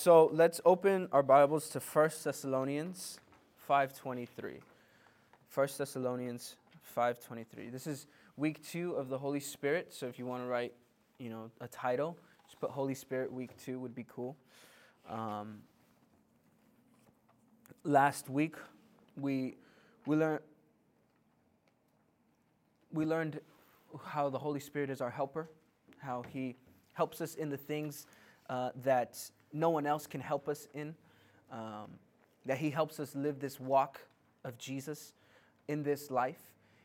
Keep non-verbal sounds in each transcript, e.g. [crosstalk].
So let's open our Bibles to 1 Thessalonians 5:23. 1 Thessalonians 5:23. This is week 2 of the Holy Spirit, so if you want to write, you know, a title, just put Holy Spirit week 2 would be cool. Um, last week we we learned we learned how the Holy Spirit is our helper, how he helps us in the things uh, that no one else can help us in, um, that He helps us live this walk of Jesus in this life.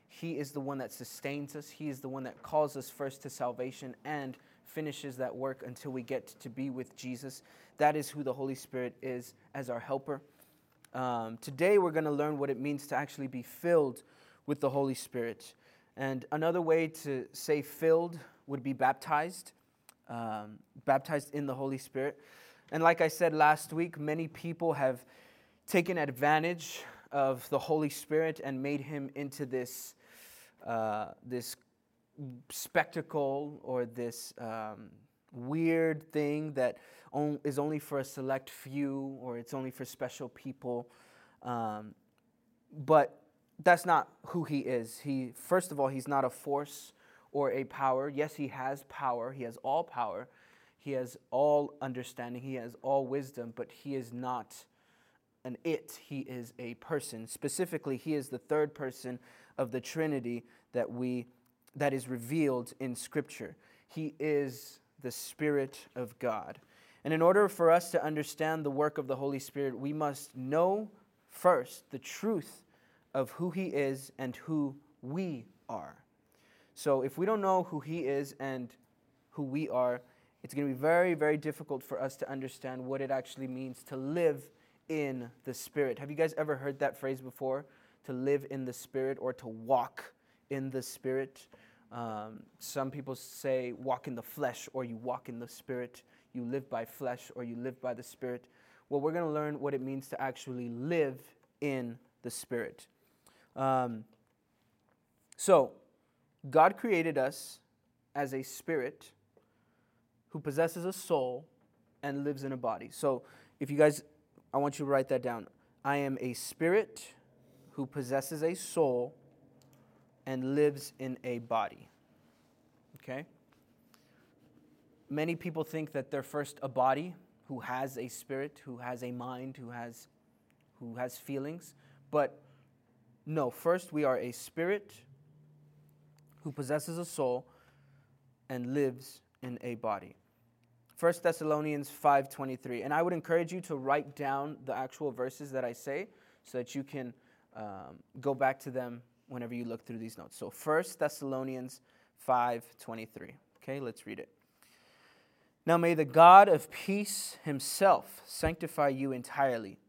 He is the one that sustains us, He is the one that calls us first to salvation and finishes that work until we get to be with Jesus. That is who the Holy Spirit is as our helper. Um, today, we're going to learn what it means to actually be filled with the Holy Spirit. And another way to say filled would be baptized, um, baptized in the Holy Spirit. And like I said last week, many people have taken advantage of the Holy Spirit and made him into this, uh, this spectacle or this um, weird thing that is only for a select few or it's only for special people. Um, but that's not who he is. He, first of all, he's not a force or a power. Yes, he has power, he has all power, he has all understanding, He has all wisdom, but He is not an it, He is a person. Specifically, He is the third person of the Trinity that we that is revealed in Scripture. He is the Spirit of God. And in order for us to understand the work of the Holy Spirit, we must know first the truth of who He is and who we are. So if we don't know who He is and who we are, it's going to be very, very difficult for us to understand what it actually means to live in the Spirit. Have you guys ever heard that phrase before? To live in the Spirit or to walk in the Spirit? Um, some people say walk in the flesh or you walk in the Spirit. You live by flesh or you live by the Spirit. Well, we're going to learn what it means to actually live in the Spirit. Um, so, God created us as a spirit who possesses a soul and lives in a body. So, if you guys, I want you to write that down. I am a spirit who possesses a soul and lives in a body. Okay? Many people think that they're first a body who has a spirit, who has a mind, who has who has feelings, but no, first we are a spirit who possesses a soul and lives in a body. 1 Thessalonians 5:23. And I would encourage you to write down the actual verses that I say so that you can um, go back to them whenever you look through these notes. So 1 Thessalonians 5:23. Okay, let's read it. Now may the God of peace himself sanctify you entirely,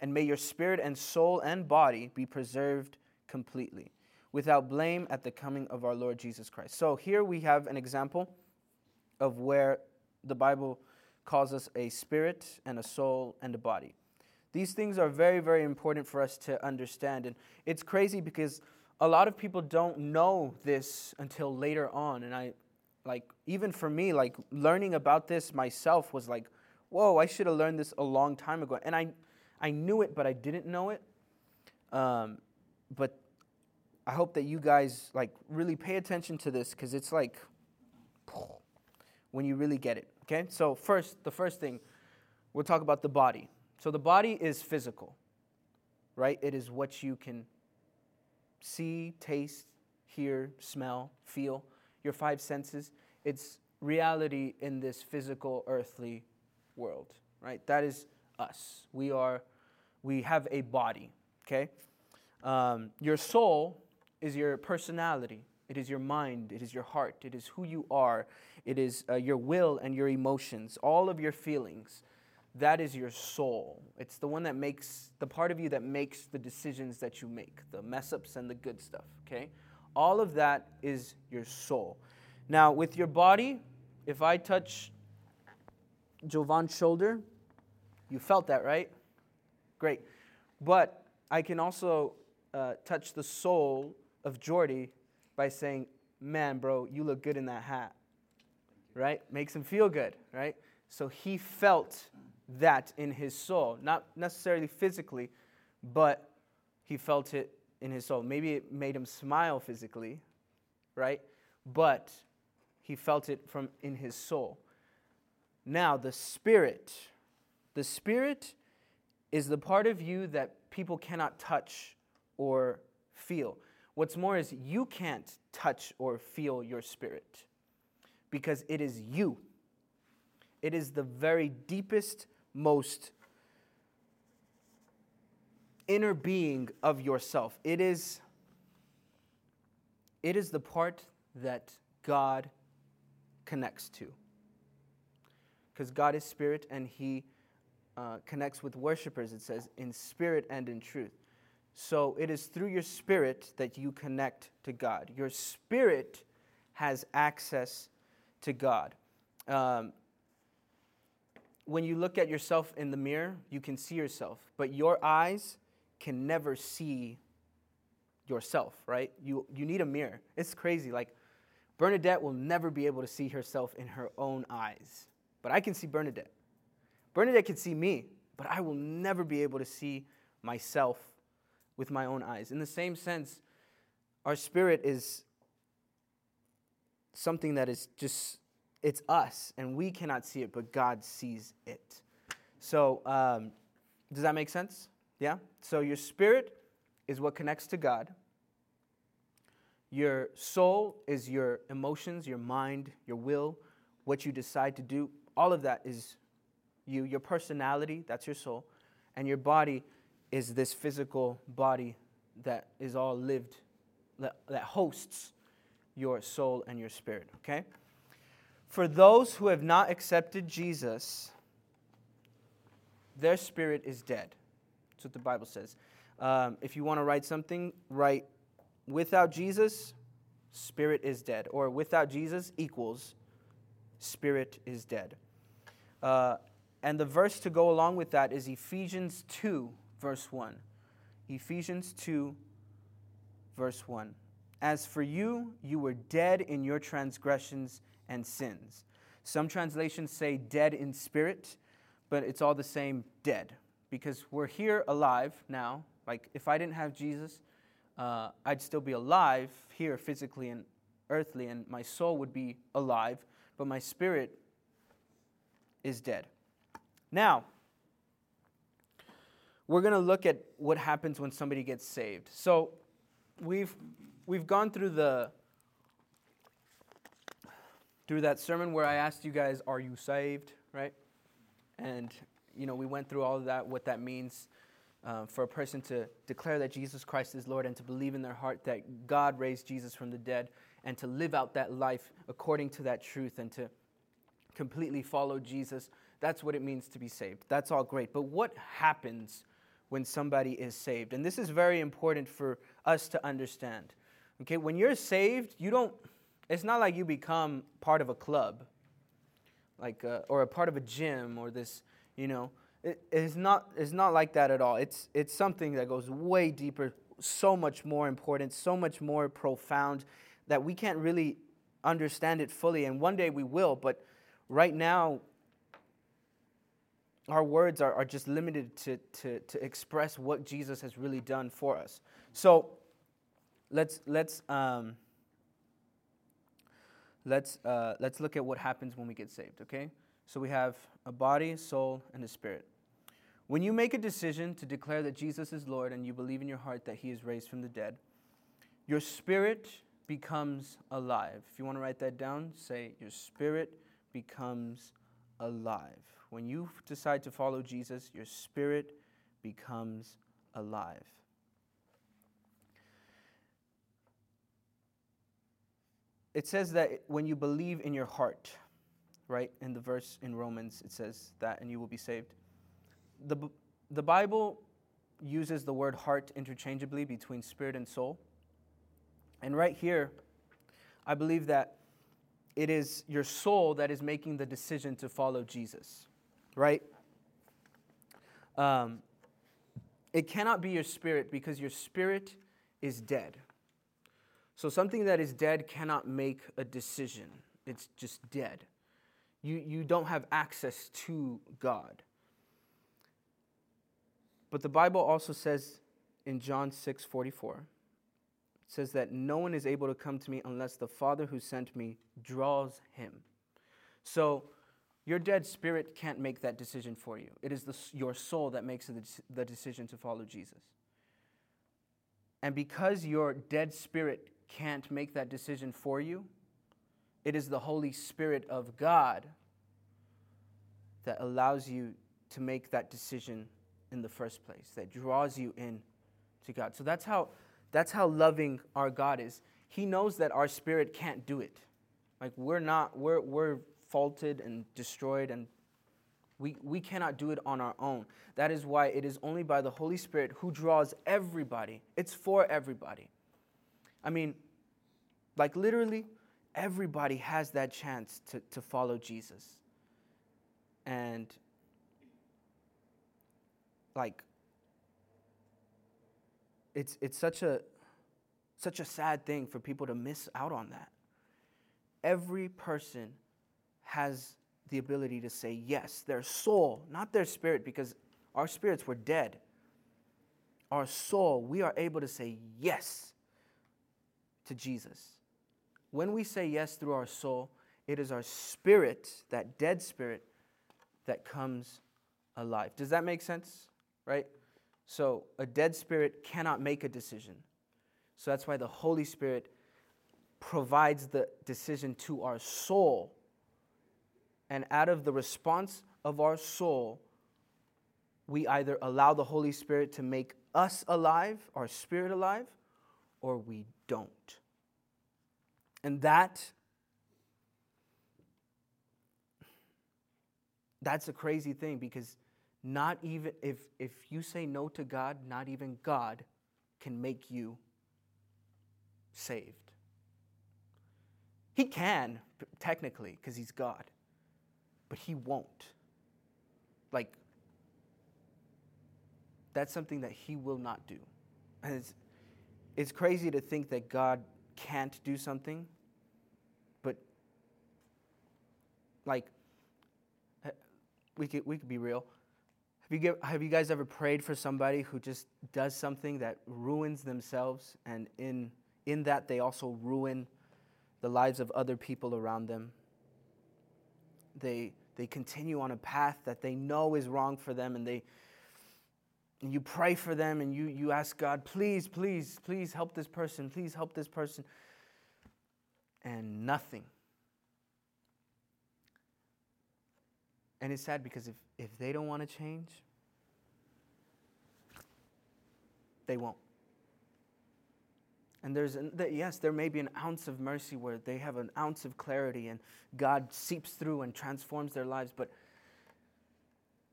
and may your spirit and soul and body be preserved completely, without blame at the coming of our Lord Jesus Christ. So here we have an example of where the Bible calls us a spirit and a soul and a body. These things are very, very important for us to understand. And it's crazy because a lot of people don't know this until later on. And I, like, even for me, like, learning about this myself was like, whoa, I should have learned this a long time ago. And I, I knew it, but I didn't know it. Um, but I hope that you guys, like, really pay attention to this because it's like, when you really get it. Okay? So, first, the first thing, we'll talk about the body. So, the body is physical, right? It is what you can see, taste, hear, smell, feel, your five senses. It's reality in this physical, earthly world, right? That is us. We are, we have a body, okay? Um, your soul is your personality, it is your mind, it is your heart, it is who you are, it is uh, your will and your emotions, all of your feelings. That is your soul. It's the one that makes, the part of you that makes the decisions that you make, the mess ups and the good stuff, okay? All of that is your soul. Now, with your body, if I touch Jovan's shoulder, you felt that, right? Great. But I can also uh, touch the soul of Jordy by saying, Man, bro, you look good in that hat. Right? Makes him feel good, right? So he felt that in his soul, not necessarily physically, but he felt it in his soul. Maybe it made him smile physically, right? But he felt it from in his soul. Now, the spirit, the spirit is the part of you that people cannot touch or feel. What's more is you can't touch or feel your spirit because it is you. It is the very deepest, most inner being of yourself. It is it is the part that God connects to. Because God is spirit and he uh, connects with worshipers, it says, in spirit and in truth. So it is through your spirit that you connect to God. Your spirit has access to God. Um, when you look at yourself in the mirror, you can see yourself, but your eyes can never see yourself, right? You, you need a mirror. It's crazy. Like, Bernadette will never be able to see herself in her own eyes, but I can see Bernadette. Bernadette can see me, but I will never be able to see myself with my own eyes. In the same sense, our spirit is something that is just, it's us, and we cannot see it, but God sees it. So, um, does that make sense? Yeah? So, your spirit is what connects to God. Your soul is your emotions, your mind, your will, what you decide to do. All of that is you. Your personality, that's your soul. And your body is this physical body that is all lived, that, that hosts your soul and your spirit, okay? For those who have not accepted Jesus, their spirit is dead. That's what the Bible says. Um, if you want to write something, write without Jesus, spirit is dead. Or without Jesus equals spirit is dead. Uh, and the verse to go along with that is Ephesians 2, verse 1. Ephesians 2, verse 1. As for you, you were dead in your transgressions and sins. Some translations say dead in spirit, but it's all the same dead because we're here alive now. Like, if I didn't have Jesus, uh, I'd still be alive here physically and earthly, and my soul would be alive, but my spirit is dead. Now, we're going to look at what happens when somebody gets saved. So we've we've gone through the through that sermon where I asked you guys, "Are you saved?" Right, and you know we went through all of that, what that means uh, for a person to declare that Jesus Christ is Lord and to believe in their heart that God raised Jesus from the dead, and to live out that life according to that truth, and to completely follow Jesus. That's what it means to be saved. That's all great. But what happens when somebody is saved. And this is very important for us to understand. Okay, when you're saved, you don't, it's not like you become part of a club, like, uh, or a part of a gym, or this, you know, it, it's, not, it's not like that at all. It's, it's something that goes way deeper, so much more important, so much more profound that we can't really understand it fully. And one day we will, but right now, our words are, are just limited to, to, to express what Jesus has really done for us. So let's, let's, um, let's, uh, let's look at what happens when we get saved, okay? So we have a body, soul, and a spirit. When you make a decision to declare that Jesus is Lord and you believe in your heart that he is raised from the dead, your spirit becomes alive. If you want to write that down, say, Your spirit becomes alive. When you decide to follow Jesus, your spirit becomes alive. It says that when you believe in your heart, right? In the verse in Romans, it says that, and you will be saved. The, the Bible uses the word heart interchangeably between spirit and soul. And right here, I believe that it is your soul that is making the decision to follow Jesus right? Um, it cannot be your spirit because your spirit is dead. So something that is dead cannot make a decision, it's just dead. You, you don't have access to God. But the Bible also says in John 6 44, it says that no one is able to come to me unless the Father who sent me draws him. So your dead spirit can't make that decision for you. It is the, your soul that makes the, the decision to follow Jesus. And because your dead spirit can't make that decision for you, it is the Holy Spirit of God that allows you to make that decision in the first place, that draws you in to God. So that's how that's how loving our God is. He knows that our spirit can't do it. Like we're not we're we're faulted and destroyed and we, we cannot do it on our own. That is why it is only by the Holy Spirit who draws everybody. It's for everybody. I mean, like literally, everybody has that chance to, to follow Jesus. And like it's it's such a such a sad thing for people to miss out on that. Every person has the ability to say yes, their soul, not their spirit, because our spirits were dead. Our soul, we are able to say yes to Jesus. When we say yes through our soul, it is our spirit, that dead spirit, that comes alive. Does that make sense? Right? So, a dead spirit cannot make a decision. So, that's why the Holy Spirit provides the decision to our soul. And out of the response of our soul, we either allow the Holy Spirit to make us alive, our spirit alive, or we don't. And that that's a crazy thing because not even if if you say no to God, not even God can make you saved. He can technically because he's God. But he won't. Like that's something that he will not do. And it's, it's crazy to think that God can't do something, but like we could we could be real. Have you have you guys ever prayed for somebody who just does something that ruins themselves and in in that they also ruin the lives of other people around them? They they continue on a path that they know is wrong for them and they and you pray for them and you, you ask God, please, please, please help this person, please help this person. And nothing. And it's sad because if, if they don't want to change, they won't. And there's, an, yes, there may be an ounce of mercy where they have an ounce of clarity and God seeps through and transforms their lives, but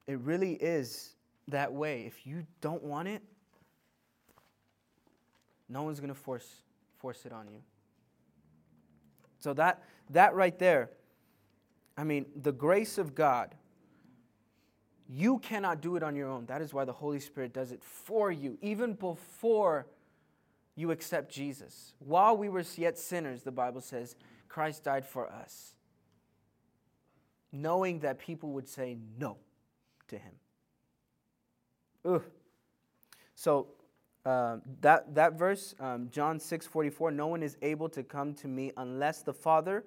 it really is that way. If you don't want it, no one's going to force, force it on you. So that, that right there, I mean, the grace of God, you cannot do it on your own. That is why the Holy Spirit does it for you, even before you accept Jesus. While we were yet sinners, the Bible says, Christ died for us, knowing that people would say no to him. Ugh. So um, that, that verse, um, John 6 44, no one is able to come to me unless the Father,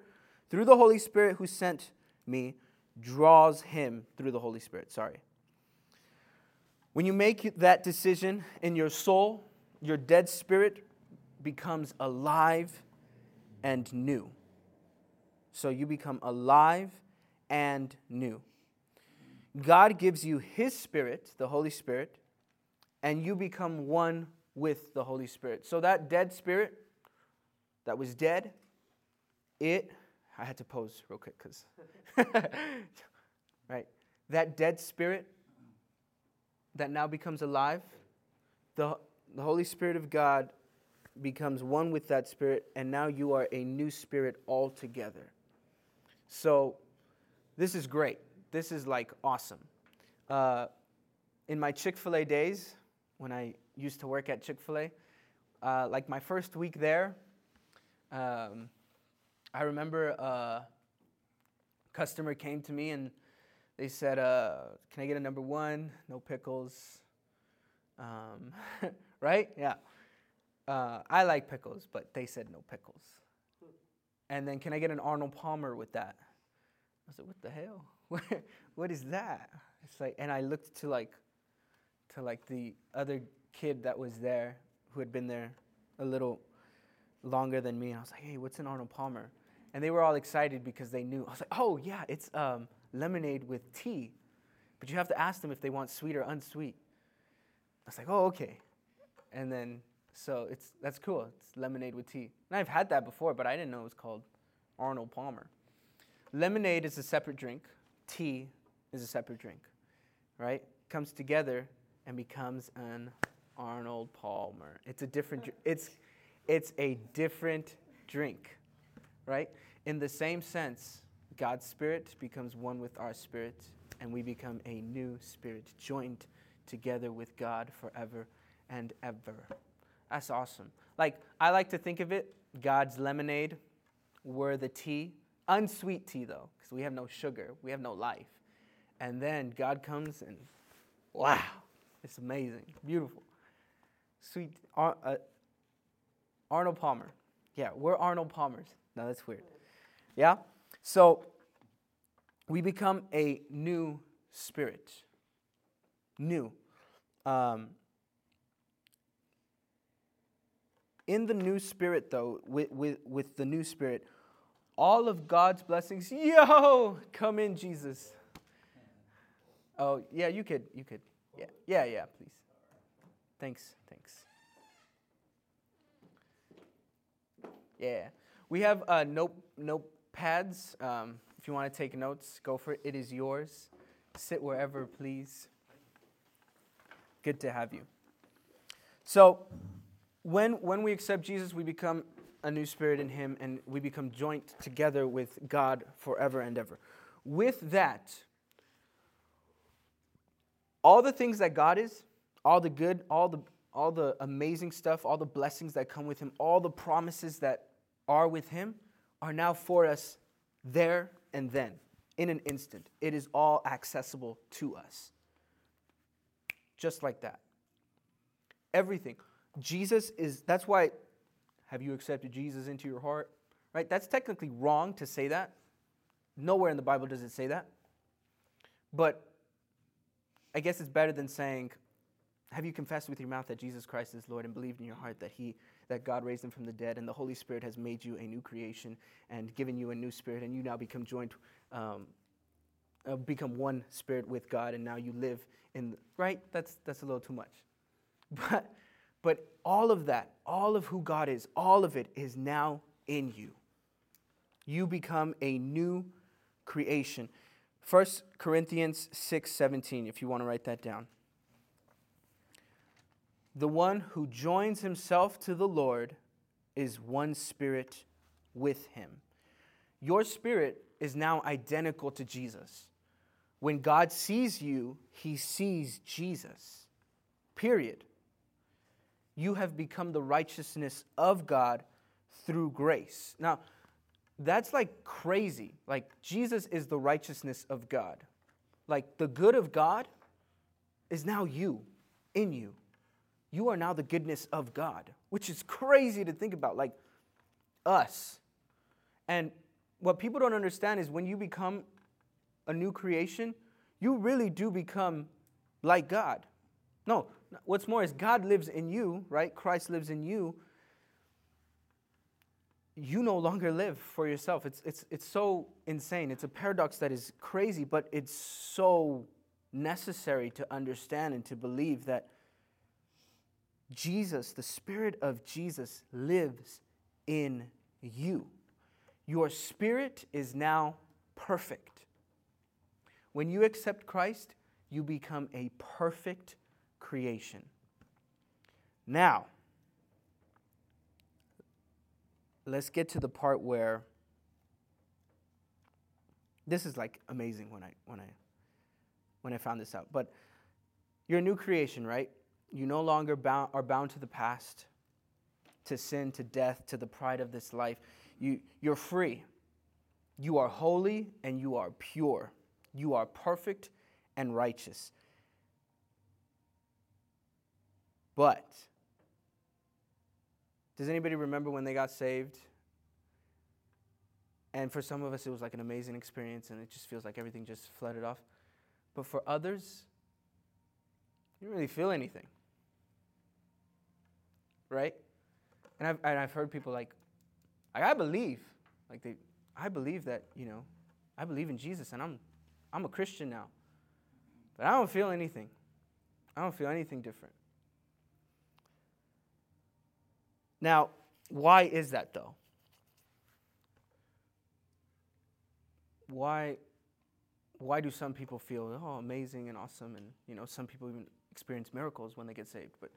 through the Holy Spirit who sent me, draws him through the Holy Spirit. Sorry. When you make that decision in your soul, your dead spirit becomes alive and new. So you become alive and new. God gives you His Spirit, the Holy Spirit, and you become one with the Holy Spirit. So that dead spirit that was dead, it, I had to pose real quick because, [laughs] right? That dead spirit that now becomes alive, the, the Holy Spirit of God becomes one with that spirit, and now you are a new spirit altogether. So this is great this is like awesome. Uh, in my Chick fil A days, when I used to work at Chick fil A, uh, like my first week there, um, I remember a customer came to me and they said, uh, Can I get a number one? No pickles. Um, [laughs] right? Yeah. Uh, I like pickles, but they said no pickles. And then, can I get an Arnold Palmer with that? I said, what the hell? [laughs] what is that? It's like, and I looked to like, to like the other kid that was there who had been there a little longer than me. And I was like, hey, what's an Arnold Palmer? And they were all excited because they knew. I was like, oh, yeah, it's um, lemonade with tea. But you have to ask them if they want sweet or unsweet. I was like, oh, okay. And then, so it's, that's cool. It's lemonade with tea. And I've had that before, but I didn't know it was called Arnold Palmer. Lemonade is a separate drink, tea is a separate drink, right? Comes together and becomes an Arnold Palmer. It's a different, it's, it's a different drink, right? In the same sense, God's spirit becomes one with our spirit, and we become a new spirit, joined together with God forever and ever. That's awesome. Like, I like to think of it God's lemonade were the tea, unsweet tea though, because we have no sugar, we have no life. And then God comes and, wow, it's amazing, beautiful. Sweet. uh, Arnold Palmer. Yeah, we're Arnold Palmers. No, that's weird. Yeah? So we become a new spirit. New. Um, in the new spirit, though, with, with, with the new spirit, all of God's blessings, yo, come in, Jesus. Oh, yeah, you could, you could. Yeah, yeah, yeah, please. Thanks, thanks. Yeah. We have uh, note, notepads. Um, if you want to take notes, go for it. It is yours. Sit wherever, please. Good to have you. So, when, when we accept Jesus, we become a new spirit in Him and we become joint together with God forever and ever. With that, all the things that God is, all the good, all the all the amazing stuff, all the blessings that come with him, all the promises that are with him are now for us there and then, in an instant. It is all accessible to us. Just like that. Everything. Jesus is, that's why, have you accepted Jesus into your heart? Right? That's technically wrong to say that. Nowhere in the Bible does it say that. But I guess it's better than saying, have you confessed with your mouth that Jesus Christ is Lord and believed in your heart that he that God raised him from the dead and the Holy Spirit has made you a new creation and given you a new spirit and you now become joined um, uh, become one spirit with God and now you live in right that's that's a little too much [laughs] but but all of that all of who God is all of it is now in you you become a new creation 1 Corinthians 6 17 if you want to write that down the one who joins himself to the Lord is one spirit with him. Your spirit is now identical to Jesus. When God sees you, he sees Jesus. Period. You have become the righteousness of God through grace. Now, that's like crazy. Like, Jesus is the righteousness of God. Like, the good of God is now you, in you you are now the goodness of God, which is crazy to think about, like us. And what people don't understand is when you become a new creation, you really do become like God. No, what's more is God lives in you, right? Christ lives in you. You no longer live for yourself. It's, it's, it's so insane. It's a paradox that is crazy, but it's so necessary to understand and to believe that Jesus, the Spirit of Jesus, lives in you. Your spirit is now perfect. When you accept Christ, you become a perfect creation. Now, let's get to the part where this is like amazing when I when I when I found this out. But you're a new creation, right? You no longer bound, are bound to the past, to sin, to death, to the pride of this life. You, you're free. You are holy and you are pure. You are perfect and righteous. But, does anybody remember when they got saved? And for some of us, it was like an amazing experience, and it just feels like everything just flooded off. But for others, you don't really feel anything. Right? And I've, and I've heard people like, I believe, like they, I believe that, you know, I believe in Jesus and I'm, I'm a Christian now. But I don't feel anything. I don't feel anything different. Now, why is that though? Why, why do some people feel oh amazing and awesome? And you know some people even experience miracles when they get saved. But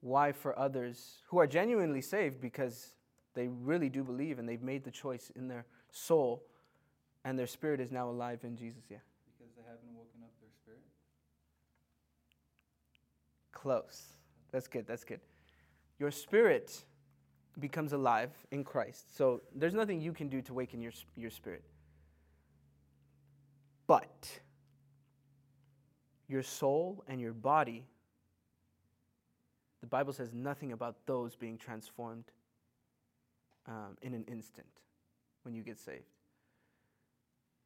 why for others who are genuinely saved? Because they really do believe and they've made the choice in their soul and their spirit is now alive in Jesus yeah. Because they haven't woken up their spirit? Close. That's good that's good your spirit becomes alive in Christ. So there's nothing you can do to waken your your spirit. But your soul and your body, the Bible says nothing about those being transformed um, in an instant when you get saved.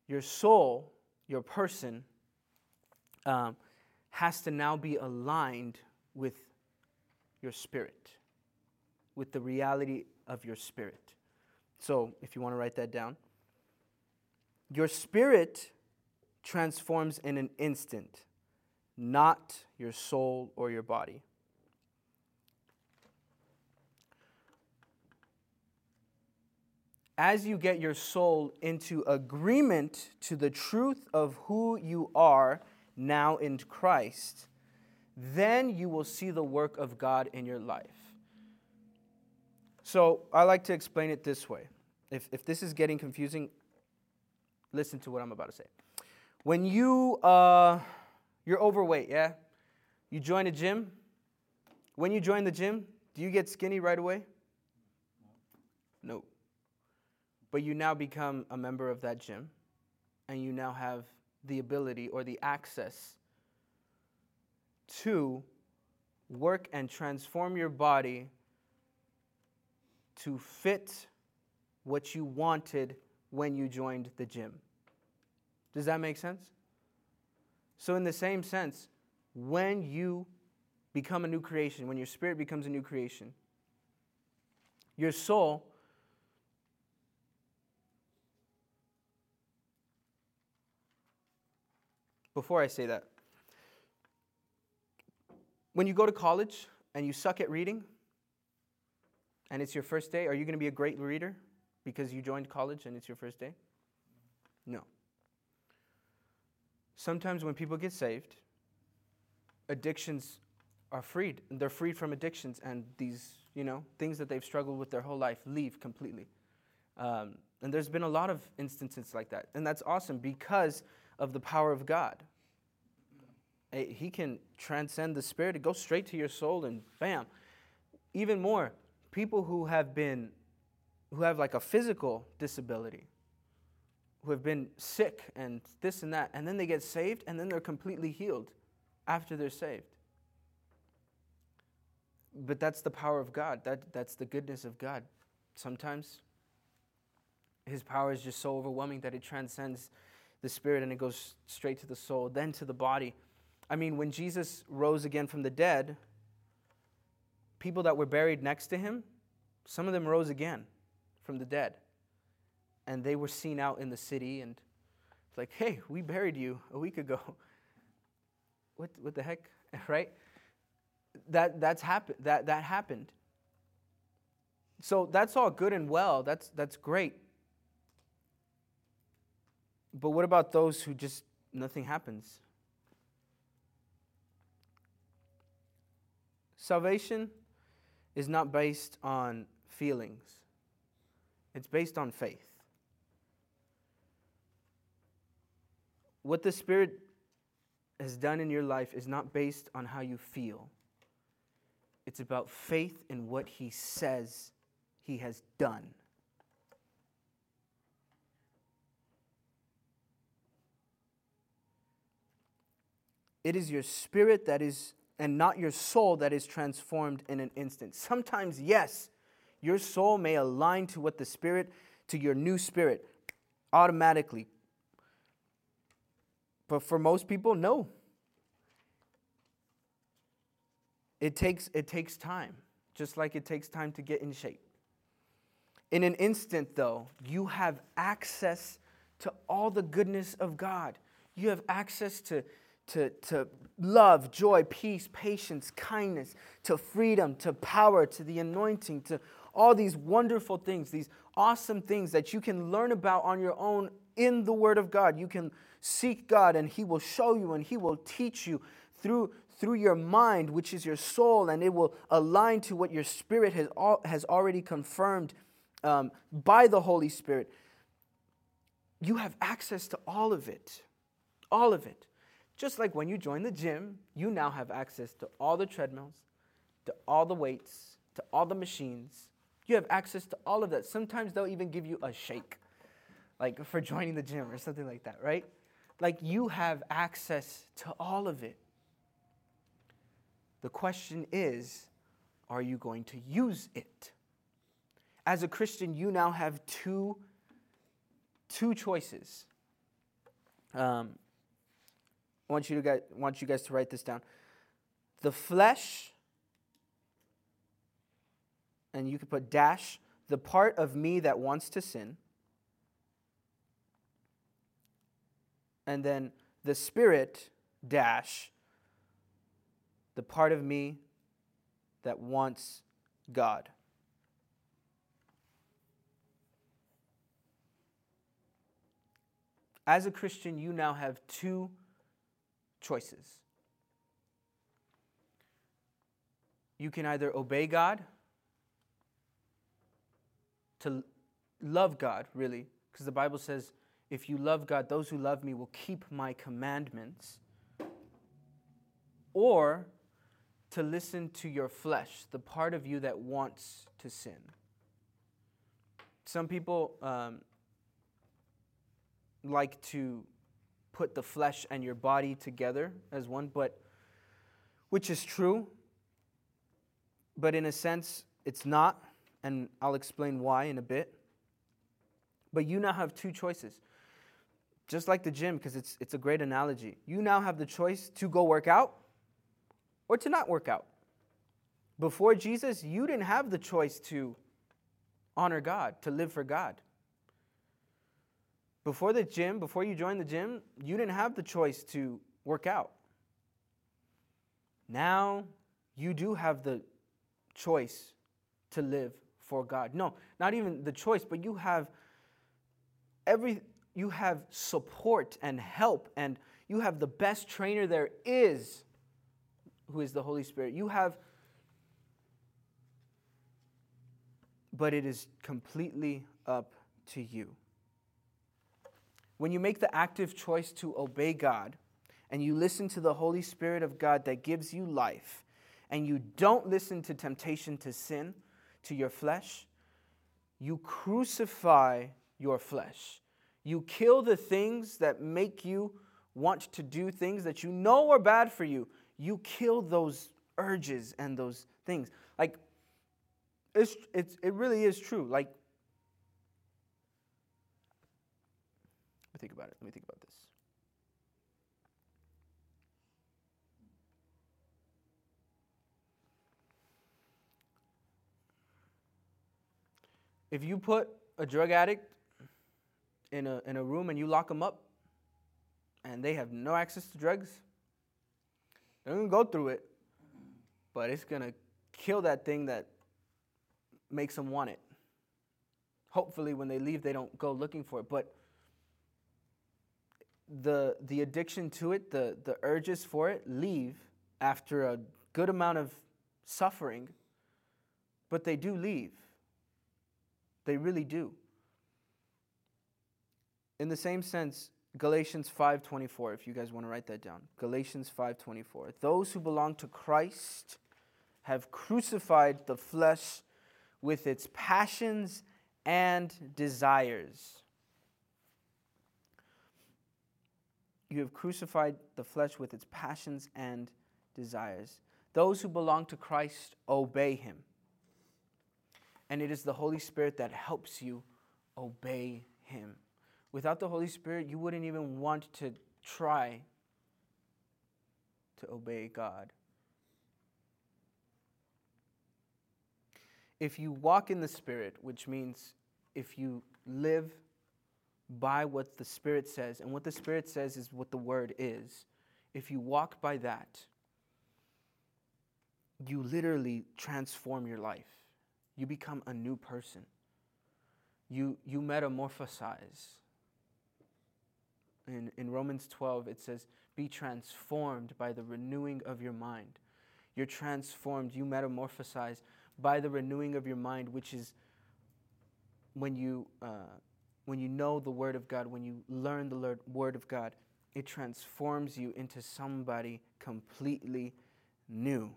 Your soul, your person, um, has to now be aligned with your spirit, with the reality of your spirit. So, if you want to write that down, your spirit transforms in an instant, not your soul or your body. As you get your soul into agreement to the truth of who you are now in Christ, then you will see the work of God in your life. So I like to explain it this way. If, if this is getting confusing, listen to what I'm about to say. When you uh, you're overweight, yeah, you join a gym. When you join the gym, do you get skinny right away? No. But you now become a member of that gym, and you now have the ability or the access to work and transform your body to fit what you wanted when you joined the gym. Does that make sense? So, in the same sense, when you become a new creation, when your spirit becomes a new creation, your soul before I say that, when you go to college and you suck at reading, and it's your first day, are you going to be a great reader because you joined college and it's your first day? No. Sometimes when people get saved, addictions are freed. They're freed from addictions, and these, you know, things that they've struggled with their whole life leave completely. Um, and there's been a lot of instances like that. And that's awesome because of the power of God. He can transcend the spirit, it goes straight to your soul, and bam. Even more, people who have been, who have like a physical disability, who have been sick and this and that, and then they get saved, and then they're completely healed after they're saved. But that's the power of God. That, that's the goodness of God. Sometimes His power is just so overwhelming that it transcends the spirit and it goes straight to the soul, then to the body. I mean, when Jesus rose again from the dead, people that were buried next to him, some of them rose again from the dead and they were seen out in the city and it's like, hey, we buried you a week ago. [laughs] what, what the heck, [laughs] right? That, that's happened. That, that happened. So that's all good and well. That's, that's great. But what about those who just nothing happens? Salvation is not based on feelings, it's based on faith. what the Spirit has done in your life is not based on how you feel, it's about faith in what He says He has done. It is your spirit that is and not your soul that is transformed in an instant. Sometimes, yes, your soul may align to what the Spirit, to your new spirit, automatically. But for most people, no. It takes, it takes time, just like it takes time to get in shape. In an instant, though, you have access to all the goodness of God. You have access to, to, to love, joy, peace, patience, kindness, to freedom, to power, to the anointing, to all these wonderful things, these awesome things that you can learn about on your own in the Word of God. You can seek God and He will show you and He will teach you through, through your mind, which is your soul, and it will align to what your spirit has, has already confirmed um, by the Holy Spirit. You have access to all of it. All of it. Just like when you join the gym, you now have access to all the treadmills, to all the weights, to all the machines. You have access to all of that. Sometimes they'll even give you a shake, like for joining the gym or something like that, right? Like you have access to all of it. The question is, are you going to use it? As a Christian, you now have two, two choices. Um, I want you, to get, want you guys to write this down. The flesh, and you can put dash, the part of me that wants to sin. And then the spirit, dash, the part of me that wants God. As a Christian, you now have two choices. You can either obey God, to love God, really, because the Bible says, if you love God, those who love me will keep my commandments, or to listen to your flesh, the part of you that wants to sin. Some people um, like to put the flesh and your body together as one, but which is true, but in a sense, it's not, and I'll explain why in a bit. But you now have two choices. Just like the gym, because it's, it's a great analogy. You now have the choice to go work out or to not work out. Before Jesus, you didn't have the choice to honor God, to live for God. Before the gym, before you joined the gym, you didn't have the choice to work out. Now you do have the choice to live for God. No, not even the choice, but you have every you have support and help and you have the best trainer there is who is the Holy Spirit. You have but it is completely up to you. When you make the active choice to obey God and you listen to the Holy Spirit of God that gives you life, and you don't listen to temptation to sin, to your flesh, you crucify your flesh. You kill the things that make you want to do things that you know are bad for you. You kill those urges and those things. Like, it's, it's, it really is true. Like, me think about it. Let me think about this. If you put a drug addict in a, in a room and you lock them up and they have no access to drugs, they're to go through it, but it's to kill that thing that makes them want it. Hopefully, when they leave, they don't go looking for it. But the, the addiction to it, the, the urges for it, leave after a good amount of suffering, but they do leave. They really do. In the same sense, Galatians 5:24 if you guys want to write that down. Galatians 5:24. Those who belong to Christ have crucified the flesh with its passions and desires. You have crucified the flesh with its passions and desires. Those who belong to Christ obey him. And it is the Holy Spirit that helps you obey him. Without the Holy Spirit, you wouldn't even want to try to obey God. If you walk in the Spirit, which means if you live by what the Spirit says, and what the Spirit says is what the Word is, if you walk by that, you literally transform your life. You become a new person. You, you metamorphosize. In, in Romans 12, it says, Be transformed by the renewing of your mind. You're transformed, you metamorphosize by the renewing of your mind, which is when you, uh, when you know the Word of God, when you learn the Word of God, it transforms you into somebody completely new.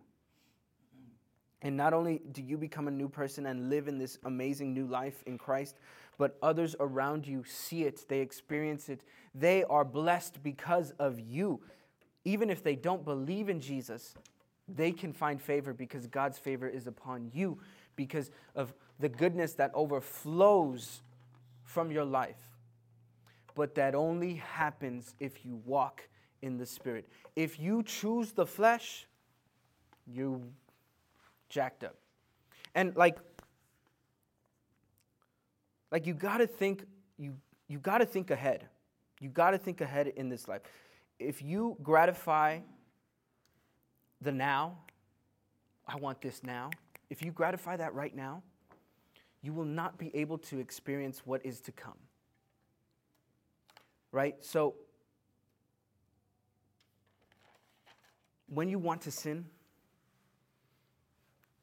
And not only do you become a new person and live in this amazing new life in Christ, but others around you see it, they experience it. They are blessed because of you. Even if they don't believe in Jesus, they can find favor because God's favor is upon you because of the goodness that overflows from your life. But that only happens if you walk in the Spirit. If you choose the flesh, you jacked up. And like like you got to think you you got to think ahead. You got to think ahead in this life. If you gratify the now, I want this now. If you gratify that right now, you will not be able to experience what is to come. Right? So when you want to sin,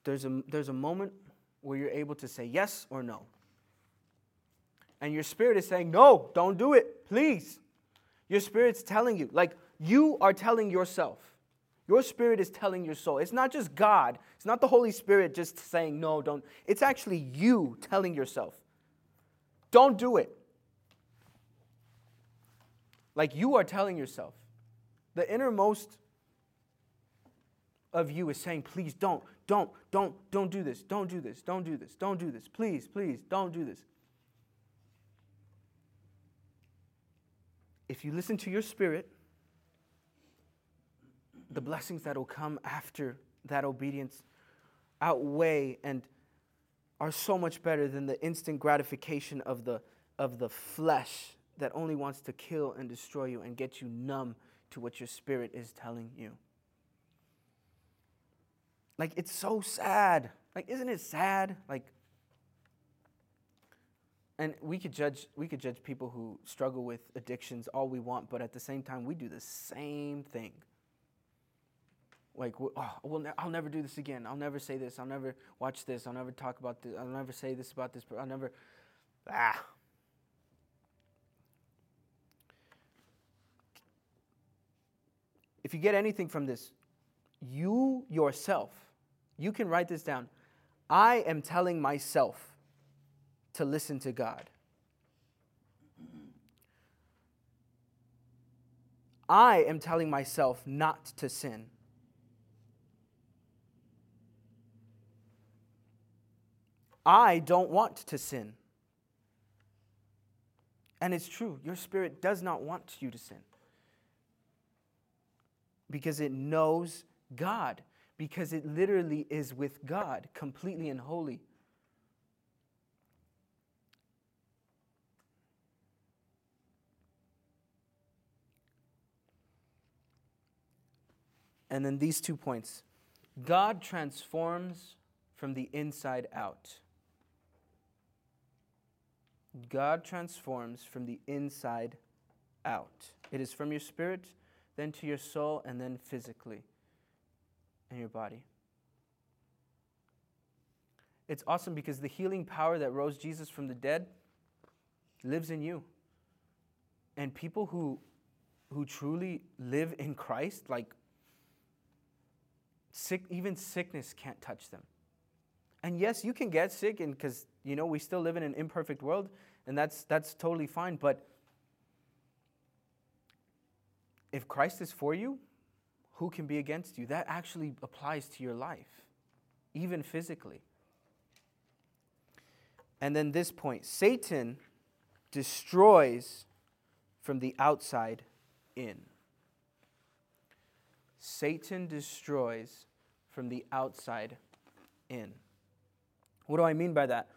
there's a, there's a moment where you're able to say yes or no. And your spirit is saying, no, don't do it, please. Your spirit's telling you, like you are telling yourself. Your spirit is telling your soul. It's not just God, it's not the Holy Spirit just saying, no, don't. It's actually you telling yourself, don't do it. Like you are telling yourself. The innermost of you is saying, please don't, don't, don't, don't do this, don't do this, don't do this, don't do this, please, please, don't do this. If you listen to your spirit, the blessings that will come after that obedience outweigh and are so much better than the instant gratification of the, of the flesh that only wants to kill and destroy you and get you numb to what your spirit is telling you. Like, it's so sad. Like, isn't it sad? Like, and we could judge we could judge people who struggle with addictions all we want, but at the same time, we do the same thing. Like, oh, well, I'll never do this again. I'll never say this. I'll never watch this. I'll never talk about this. I'll never say this about this. But I'll never. Ah. If you get anything from this, you yourself you can write this down. I am telling myself to listen to God. I am telling myself not to sin. I don't want to sin. And it's true, your spirit does not want you to sin because it knows God because it literally is with God, completely and holy. And then these two points God transforms from the inside out. God transforms from the inside out. It is from your spirit, then to your soul, and then physically in your body. It's awesome because the healing power that rose Jesus from the dead lives in you. And people who who truly live in Christ, like sick, even sickness can't touch them. And yes, you can get sick, and because you know we still live in an imperfect world, and that's that's totally fine. But if Christ is for you, who can be against you? That actually applies to your life, even physically. And then this point Satan destroys from the outside in. Satan destroys from the outside in. What do I mean by that?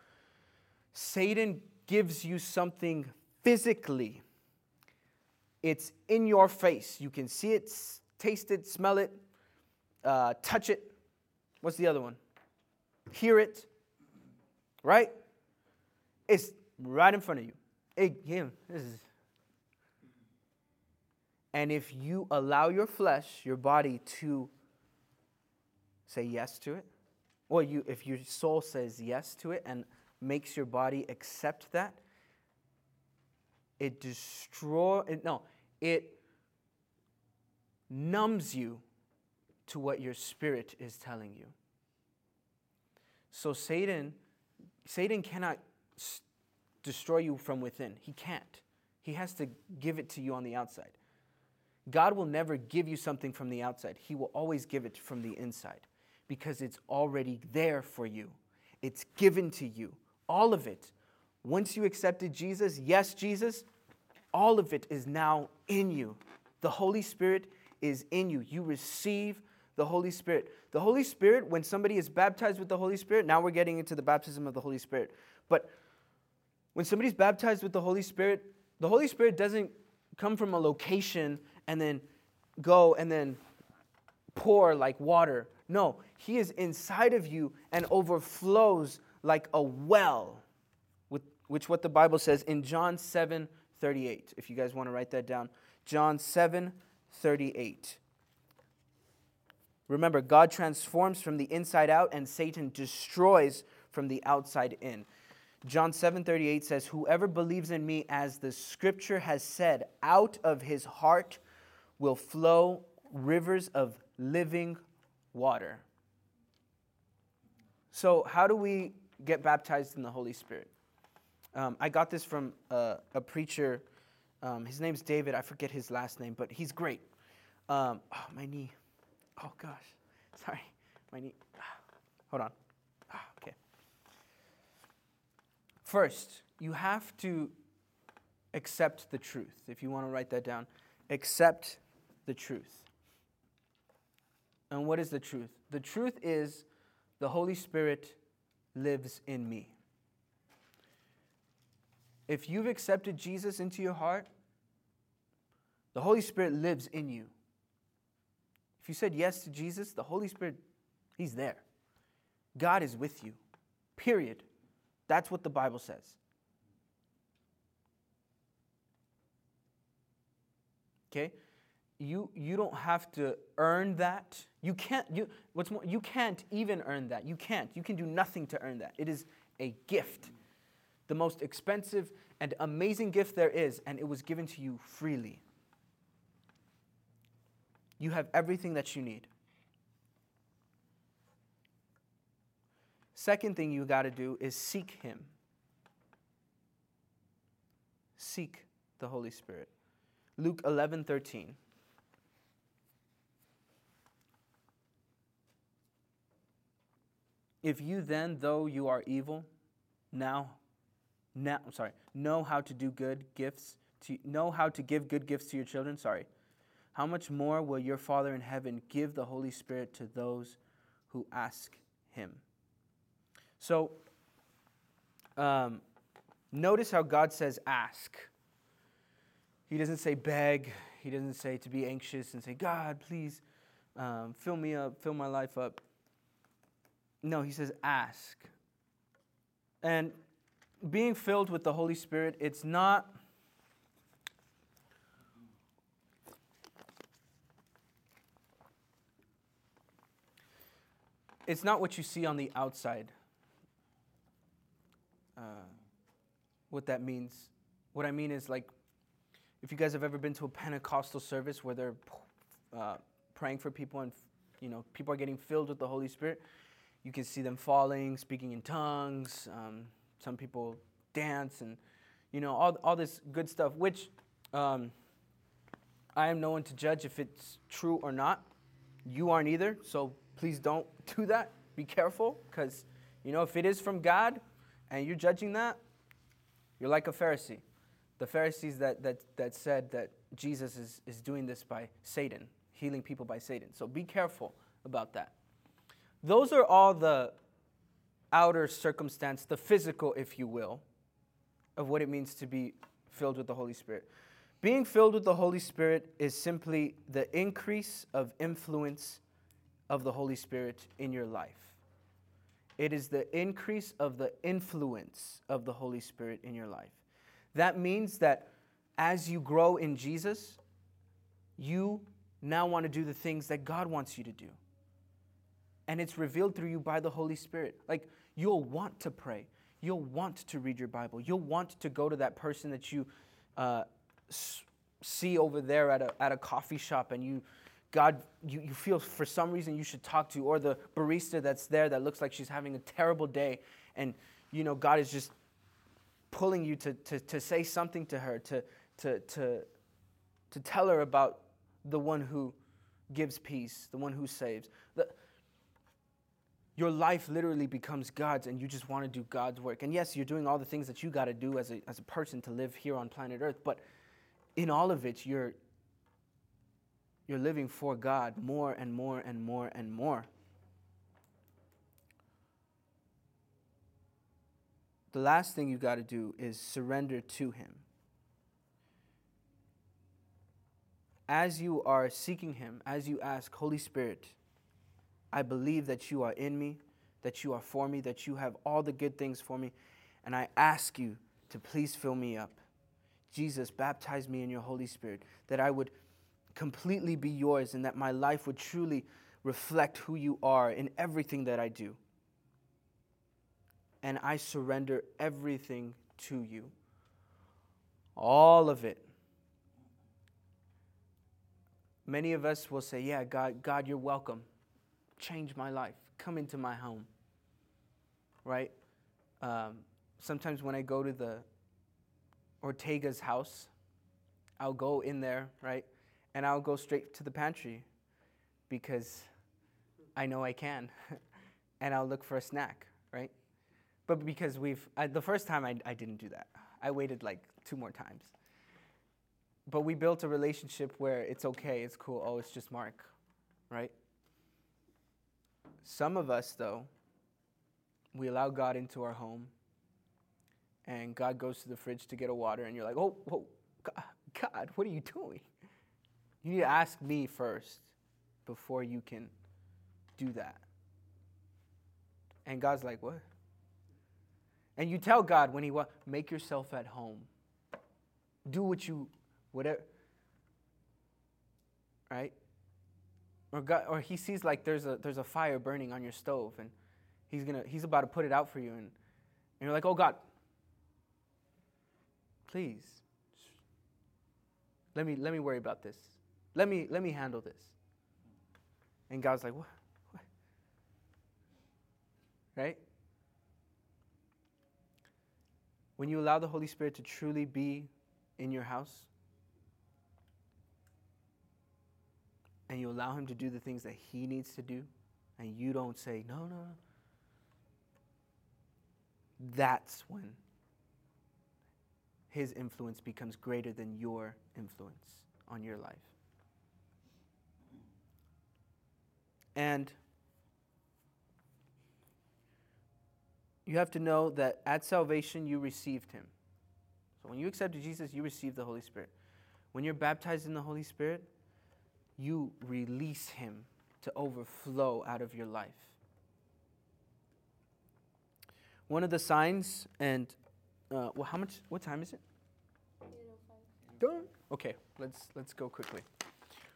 Satan gives you something physically. It's in your face. You can see it, taste it, smell it, uh, touch it. What's the other one? Hear it. Right? It's right in front of you. Him. This is. And if you allow your flesh, your body, to say yes to it, or you, if your soul says yes to it and makes your body accept that, it destroys, no, it numbs you to what your spirit is telling you. So Satan, Satan cannot destroy you from within. He can't. He has to give it to you on the outside. God will never give you something from the outside. He will always give it from the inside because it's already there for you. It's given to you. All of it. Once you accepted Jesus, yes, Jesus, all of it is now in you. The Holy Spirit is in you. You receive the Holy Spirit. The Holy Spirit, when somebody is baptized with the Holy Spirit, now we're getting into the baptism of the Holy Spirit. But when somebody's baptized with the Holy Spirit, the Holy Spirit doesn't come from a location and then go and then pour like water. No, He is inside of you and overflows like a well, with, which what the Bible says in John 7 38. If you guys want to write that down. John 7 38. Remember, God transforms from the inside out and Satan destroys from the outside in. John 7:38 says, "Whoever believes in me as the scripture has said, out of his heart will flow rivers of living water. So, how do we get baptized in the Holy Spirit? Um, I got this from a, a preacher. Um, his name's David. I forget his last name, but he's great. Um, oh, my knee. Oh, gosh. Sorry. My knee. [sighs] Hold on. Ah, okay. First, you have to accept the truth. If you want to write that down, accept the truth. And what is the truth? The truth is the Holy Spirit lives in me. If you've accepted Jesus into your heart, the Holy Spirit lives in you. If you said yes to Jesus, the Holy Spirit, He's there. God is with you. Period. That's what the Bible says. Okay? You you don't have to earn that. You can't you what's more you can't even earn that. You can't. You can do nothing to earn that. It is a gift. The most expensive and amazing gift there is and it was given to you freely. You have everything that you need. Second thing you got to do is seek him. Seek the holy spirit. Luke 11 13 If you then, though you are evil, now, now, I'm sorry, know how to do good gifts, to know how to give good gifts to your children, sorry, how much more will your Father in heaven give the Holy Spirit to those who ask him? So, um, notice how God says ask. He doesn't say beg. He doesn't say to be anxious and say, God, please um, fill me up, fill my life up. No, he says ask. And being filled with the Holy Spirit, it's not. It's not what you see on the outside. Uh, what that means. What I mean is like, if you guys have ever been to a Pentecostal service where they're uh, praying for people and you know people are getting filled with the Holy Spirit, you can see them falling, speaking in tongues. Um, some people dance and, you know, all, all this good stuff, which um, I am no one to judge if it's true or not. You aren't either, so please don't [laughs] do that. Be careful, because, you know, if it is from God and you're judging that, you're like a Pharisee. The Pharisees that, that, that said that Jesus is, is doing this by Satan, healing people by Satan. So be careful about that. Those are all the outer circumstance, the physical, if you will, of what it means to be filled with the Holy Spirit. Being filled with the Holy Spirit is simply the increase of influence of the Holy Spirit in your life. It is the increase of the influence of the Holy Spirit in your life. That means that as you grow in Jesus, you now want to do the things that God wants you to do. And it's revealed through you by the Holy Spirit. Like, you'll want to pray. You'll want to read your Bible. You'll want to go to that person that you uh, see over there at a, at a coffee shop and you, God, you, you feel for some reason you should talk to, or the barista that's there that looks like she's having a terrible day, and you know, God is just pulling you to, to, to say something to her, to, to, to, to tell her about the one who gives peace, the one who saves. Your life literally becomes God's and you just want to do God's work. And yes, you're doing all the things that you got to do as a, as a person to live here on planet Earth, but in all of it, you're, you're living for God more and more and more and more. The last thing you got to do is surrender to Him. As you are seeking Him, as you ask, Holy Spirit, I believe that you are in me, that you are for me, that you have all the good things for me. And I ask you to please fill me up. Jesus, baptize me in your Holy Spirit, that I would completely be yours and that my life would truly reflect who you are in everything that I do. And I surrender everything to you. All of it. Many of us will say, Yeah, God, God, you're welcome change my life. Come into my home. Right? Um, sometimes when I go to the Ortega's house, I'll go in there, right? And I'll go straight to the pantry because I know I can. [laughs] and I'll look for a snack, right? But because we've, I, the first time I, I didn't do that. I waited like two more times. But we built a relationship where it's okay, it's cool, oh, it's just Marc, right? Some of us, though, we allow God into our home, and God goes to the fridge to get a water, and you're like, oh, God, what are you doing? You need to ask me first before you can do that. And God's like, what? And you tell God when He wants, make yourself at home. Do what you, whatever. Right? Or, God, or he sees like there's a, there's a fire burning on your stove and he's, gonna, he's about to put it out for you. And, and you're like, oh, God, please, let me, let me worry about this. Let me, let me handle this. And God's like, what? what? Right? When you allow the Holy Spirit to truly be in your house, and you allow him to do the things that he needs to do, and you don't say, no, no, no, that's when his influence becomes greater than your influence on your life. And you have to know that at salvation you received him. So when you accepted Jesus, you received the Holy Spirit. When you're baptized in the Holy Spirit, you release Him to overflow out of your life. One of the signs, and uh, well, how much? What time is it? Done. Okay, let's let's go quickly.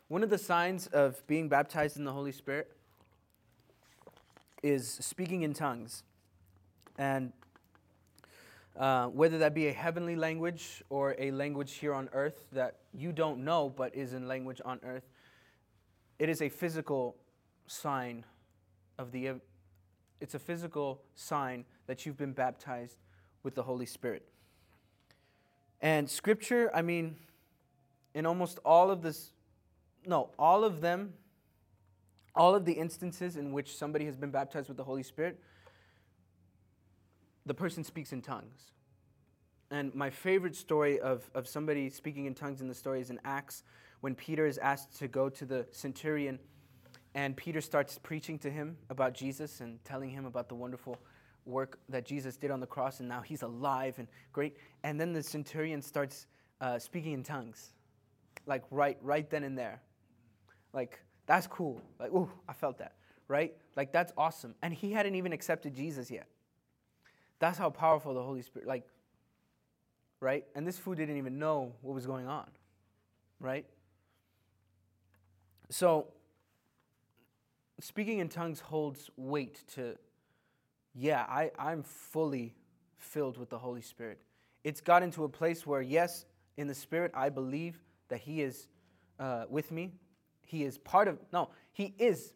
One of the signs of being baptized in the Holy Spirit is speaking in tongues, and uh, whether that be a heavenly language or a language here on earth that you don't know but is in language on earth, it is a physical sign of the it's a physical sign that you've been baptized with the Holy Spirit. And scripture, I mean, in almost all of this, no, all of them all of the instances in which somebody has been baptized with the Holy Spirit, the person speaks in tongues. And my favorite story of, of somebody speaking in tongues in the story is in Acts when Peter is asked to go to the centurion and Peter starts preaching to him about Jesus and telling him about the wonderful work that Jesus did on the cross and now he's alive and great. And then the centurion starts uh, speaking in tongues, like right, right then and there. Like, that's cool. Like, ooh, I felt that, right? Like, that's awesome. And he hadn't even accepted Jesus yet. That's how powerful the Holy Spirit, like, right? And this fool didn't even know what was going on, right? So, speaking in tongues holds weight to, yeah, I, I'm fully filled with the Holy Spirit. It's gotten to a place where, yes, in the Spirit, I believe that He is uh, with me. He is part of, no, He is.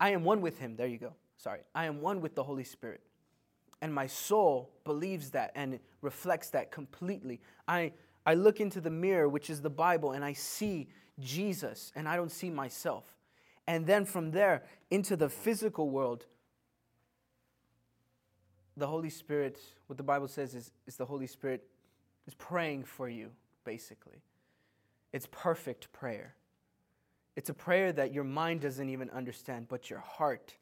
I am one with Him. There you go. Sorry. I am one with the Holy Spirit. And my soul believes that and reflects that completely. I, I look into the mirror, which is the Bible, and I see Jesus, and I don't see myself. And then from there into the physical world, the Holy Spirit, what the Bible says is, is the Holy Spirit is praying for you, basically. It's perfect prayer. It's a prayer that your mind doesn't even understand, but your heart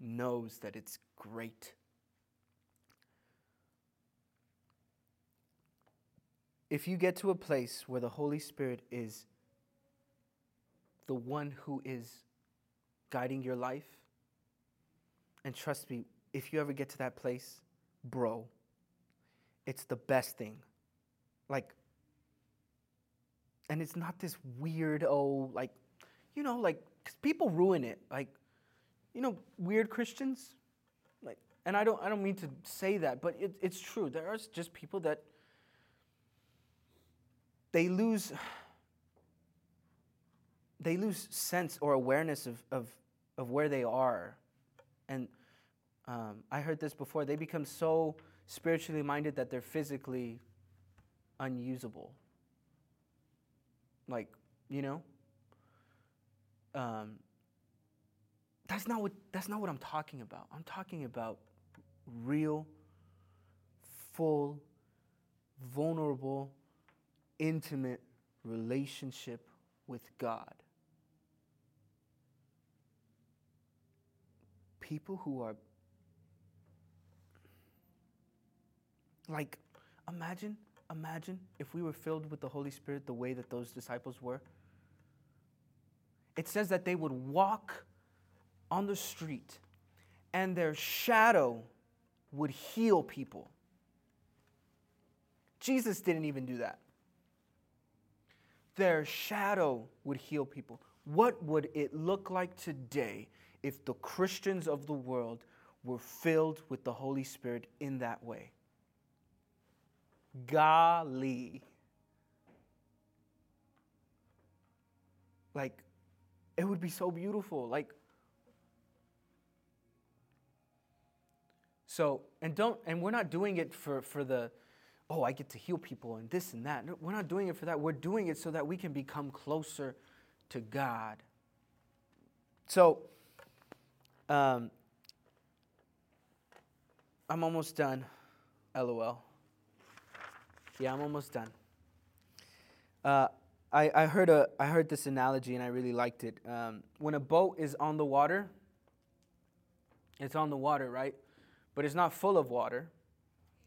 knows that it's great. If you get to a place where the Holy Spirit is the one who is guiding your life, and trust me, if you ever get to that place, bro, it's the best thing. Like, and it's not this weird, oh, like, you know, like, cause people ruin it. Like, you know, weird Christians, like, and I don't, I don't mean to say that, but it, it's true. There are just people that they lose, they lose sense or awareness of, of, of where they are. And um, I heard this before. They become so spiritually minded that they're physically unusable. Like, you know? Um, that's not what that's not what I'm talking about. I'm talking about real, full, vulnerable, intimate relationship with God. People who are like imagine imagine if we were filled with the Holy Spirit the way that those disciples were. It says that they would walk on the street and their shadow would heal people. Jesus didn't even do that. Their shadow would heal people. What would it look like today if the Christians of the world were filled with the Holy Spirit in that way? Golly. Like, it would be so beautiful. Like, so, and don't, and we're not doing it for, for the, oh, I get to heal people and this and that. No, we're not doing it for that. We're doing it so that we can become closer to God. So, um, I'm almost done. LOL. Yeah, I'm almost done. Uh, I, I, heard a, I heard this analogy and I really liked it. Um, when a boat is on the water, it's on the water, right? But it's not full of water.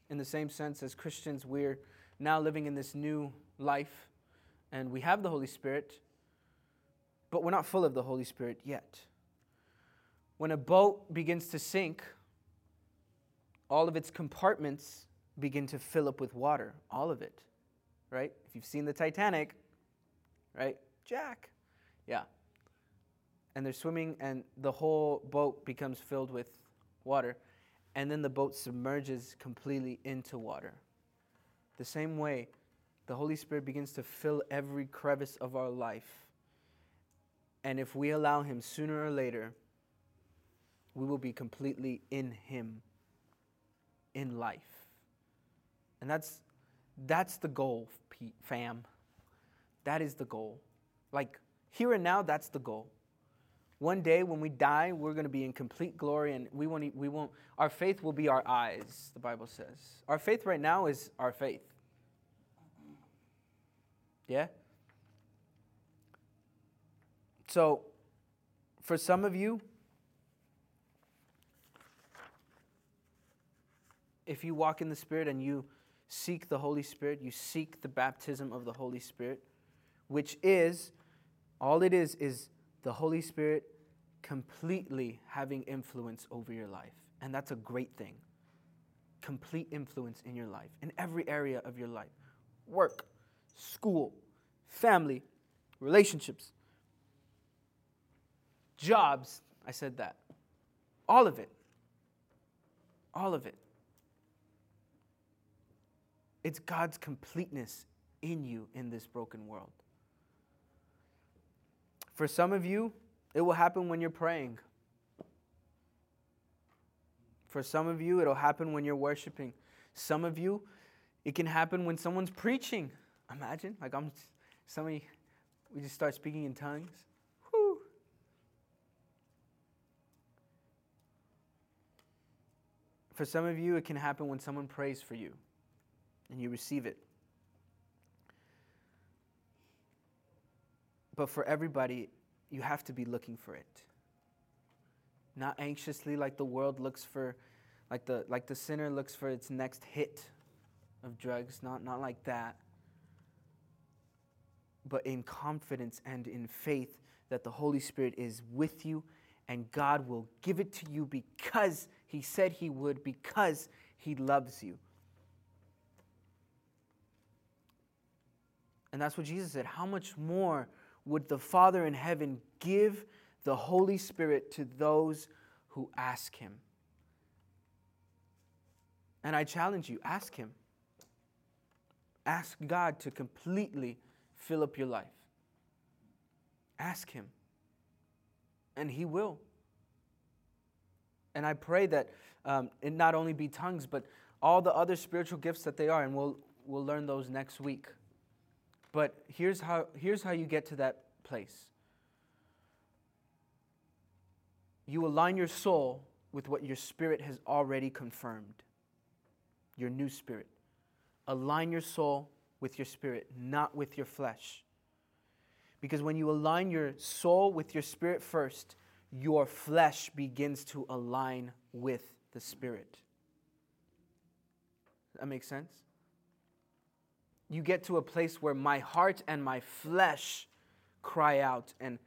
In the same sense as Christians, we're now living in this new life and we have the Holy Spirit, but we're not full of the Holy Spirit yet. When a boat begins to sink, all of its compartments begin to fill up with water, all of it, right? If you've seen the Titanic, right? Jack. Yeah. And they're swimming, and the whole boat becomes filled with water. And then the boat submerges completely into water. The same way, the Holy Spirit begins to fill every crevice of our life. And if we allow Him sooner or later, we will be completely in Him in life. And that's, that's the goal, fam. That is the goal. Like, here and now, that's the goal. One day when we die, we're going to be in complete glory and we won't, we won't, our faith will be our eyes, the Bible says. Our faith right now is our faith. Yeah? So, for some of you, if you walk in the Spirit and you seek the Holy Spirit, you seek the baptism of the Holy Spirit, which is, all it is, is the Holy Spirit completely having influence over your life. And that's a great thing. Complete influence in your life, in every area of your life work, school, family, relationships, jobs. I said that. All of it. All of it. It's God's completeness in you in this broken world. For some of you, it will happen when you're praying. For some of you, it'll happen when you're worshiping. Some of you, it can happen when someone's preaching. Imagine, like I'm, somebody, we just start speaking in tongues. For some of you, it can happen when someone prays for you and you receive it. But for everybody, you have to be looking for it. Not anxiously like the world looks for, like the, like the sinner looks for its next hit of drugs, not, not like that. But in confidence and in faith that the Holy Spirit is with you and God will give it to you because He said He would, because He loves you. And that's what Jesus said. How much more would the Father in heaven give the Holy Spirit to those who ask Him? And I challenge you ask Him. Ask God to completely fill up your life. Ask Him. And He will. And I pray that um, it not only be tongues, but all the other spiritual gifts that they are, and we'll, we'll learn those next week. But here's how, here's how you get to that place you align your soul with what your spirit has already confirmed, your new spirit. Align your soul with your spirit, not with your flesh. Because when you align your soul with your spirit first, your flesh begins to align with the spirit. That makes sense? You get to a place where my heart and my flesh cry out and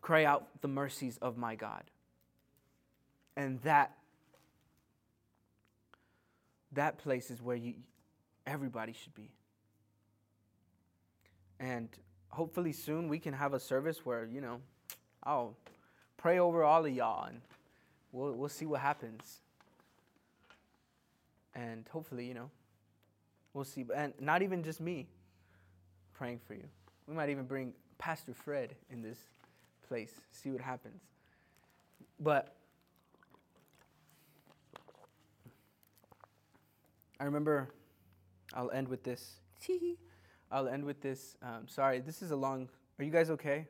cry out the mercies of my God. And that that place is where you everybody should be. And hopefully soon we can have a service where, you know, I'll pray over all of y'all and we'll we'll see what happens. And hopefully, you know, we'll see. And not even just me praying for you. We might even bring Pastor Fred in this place, see what happens. But I remember, I'll end with this. I'll end with this. Um, sorry, this is a long. Are you guys okay?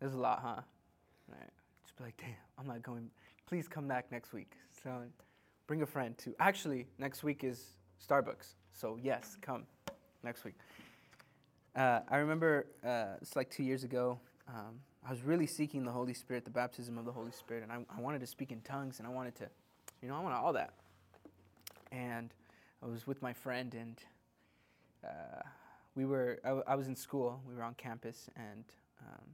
There's a lot, huh? All right. Just be like, damn, I'm not going. Please come back next week. So bring a friend too. Actually, next week is Starbucks. So yes, come next week. Uh, I remember uh, it's like two years ago. Um, I was really seeking the Holy Spirit, the baptism of the Holy Spirit, and I, I wanted to speak in tongues, and I wanted to, you know, I wanted all that. And I was with my friend, and uh, we were. I, w- I was in school. We were on campus, and um,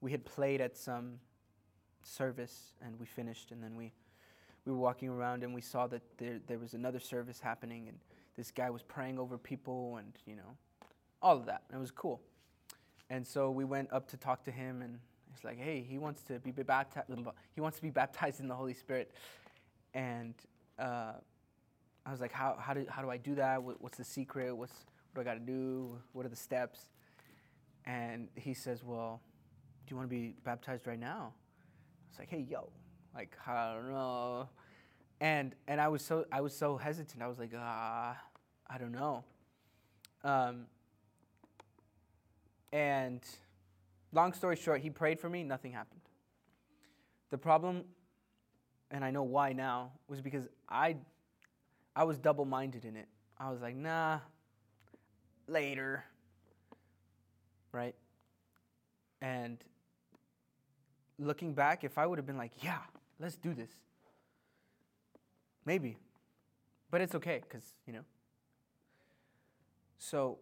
we had played at some service, and we finished, and then we we were walking around, and we saw that there there was another service happening, and this guy was praying over people, and you know, all of that. And it was cool. And so we went up to talk to him, and he's like, "Hey, he wants to be baptized. He wants to be [laughs] baptized in the Holy Spirit." And uh, I was like, "How how do how do I do that? What, what's the secret? What's what do I got to do? What are the steps?" And he says, "Well, do you want to be baptized right now?" I was like, "Hey, yo, like I don't know." And and I was so I was so hesitant. I was like, "Ah, I don't know." Um, and long story short, he prayed for me, nothing happened. The problem, and I know why now, was because I, I was double minded in it. I was like, nah, later. Right? And looking back, if I would have been like, yeah, let's do this, maybe. But it's okay, because, you know. So,